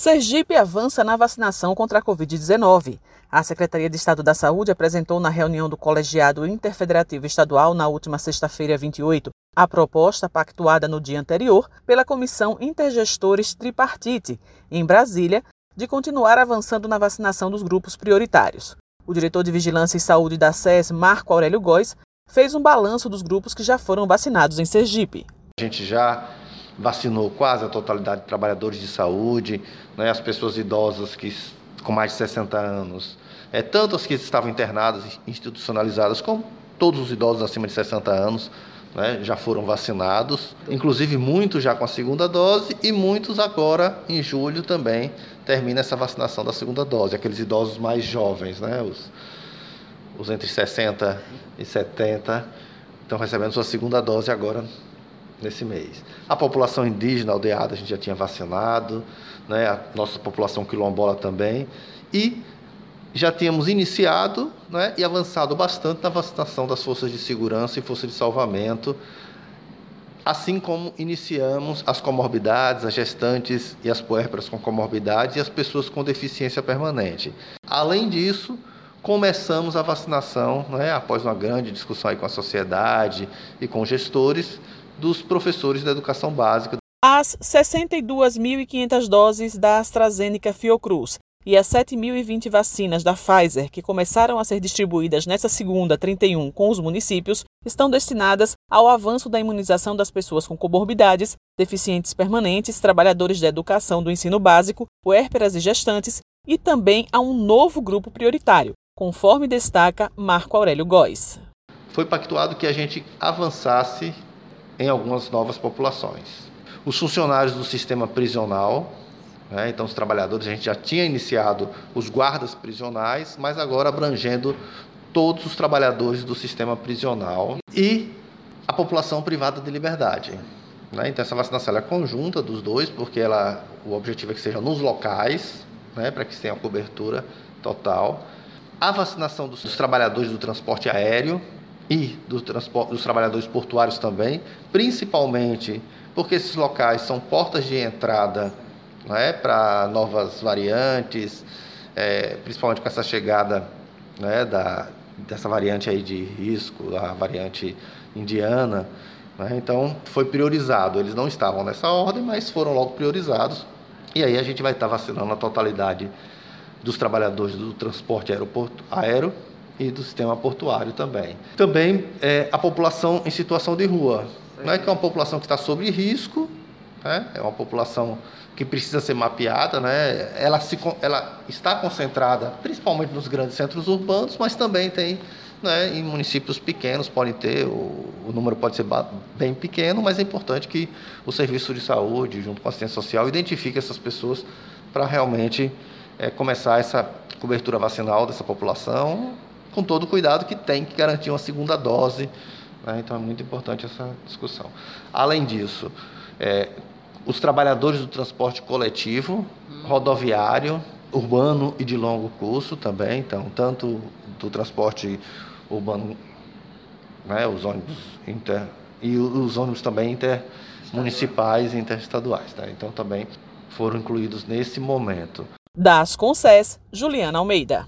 Sergipe avança na vacinação contra a Covid-19. A Secretaria de Estado da Saúde apresentou na reunião do Colegiado Interfederativo Estadual na última sexta-feira, 28, a proposta pactuada no dia anterior pela Comissão Intergestores Tripartite, em Brasília, de continuar avançando na vacinação dos grupos prioritários. O diretor de Vigilância e Saúde da SES, Marco Aurélio Góes, fez um balanço dos grupos que já foram vacinados em Sergipe. A gente já vacinou quase a totalidade de trabalhadores de saúde, né, as pessoas idosas que, com mais de 60 anos, é, tanto as que estavam internadas, institucionalizadas, como todos os idosos acima de 60 anos, né, já foram vacinados, inclusive muitos já com a segunda dose e muitos agora em julho também termina essa vacinação da segunda dose, aqueles idosos mais jovens, né, os, os entre 60 e 70 estão recebendo sua segunda dose agora nesse mês. A população indígena aldeada a gente já tinha vacinado, né? a nossa população quilombola também, e já tínhamos iniciado né? e avançado bastante na vacinação das forças de segurança e forças de salvamento, assim como iniciamos as comorbidades, as gestantes e as puérperas com comorbidades e as pessoas com deficiência permanente. Além disso, começamos a vacinação, né, após uma grande discussão aí com a sociedade e com gestores, dos professores da educação básica. As 62.500 doses da AstraZeneca Fiocruz e as 7.020 vacinas da Pfizer, que começaram a ser distribuídas nesta segunda, 31, com os municípios, estão destinadas ao avanço da imunização das pessoas com comorbidades, deficientes permanentes, trabalhadores da educação do ensino básico, puérperas e gestantes, e também a um novo grupo prioritário, conforme destaca Marco Aurélio Góes. Foi pactuado que a gente avançasse em algumas novas populações. Os funcionários do sistema prisional, né, então os trabalhadores, a gente já tinha iniciado os guardas prisionais, mas agora abrangendo todos os trabalhadores do sistema prisional e a população privada de liberdade. Né? Então essa vacinação é conjunta dos dois, porque ela, o objetivo é que seja nos locais, né, para que tenha cobertura total. A vacinação dos, dos trabalhadores do transporte aéreo, e do dos trabalhadores portuários também, principalmente porque esses locais são portas de entrada é, para novas variantes, é, principalmente com essa chegada né, da, dessa variante aí de risco, a variante indiana. Né, então, foi priorizado. Eles não estavam nessa ordem, mas foram logo priorizados. E aí a gente vai estar vacinando a totalidade dos trabalhadores do transporte aeroporto, aéreo e do sistema portuário também. Também é, a população em situação de rua, não é que é uma população que está sob risco, né? é uma população que precisa ser mapeada, né? ela, se, ela está concentrada principalmente nos grandes centros urbanos, mas também tem né, em municípios pequenos podem ter, o, o, número pode ser bem pequeno, mas é importante que o serviço de saúde, junto com a assistência social, identifique essas pessoas para realmente é, começar essa cobertura vacinal dessa população com todo o cuidado que tem que garantir uma segunda dose. Né? Então é muito importante essa discussão. Além disso, é, os trabalhadores do transporte coletivo, rodoviário, urbano e de longo curso também, então, tanto do transporte urbano, né, os ônibus inter, e os ônibus também intermunicipais e interestaduais. Tá? Então, também foram incluídos nesse momento. Das Concess, Juliana Almeida.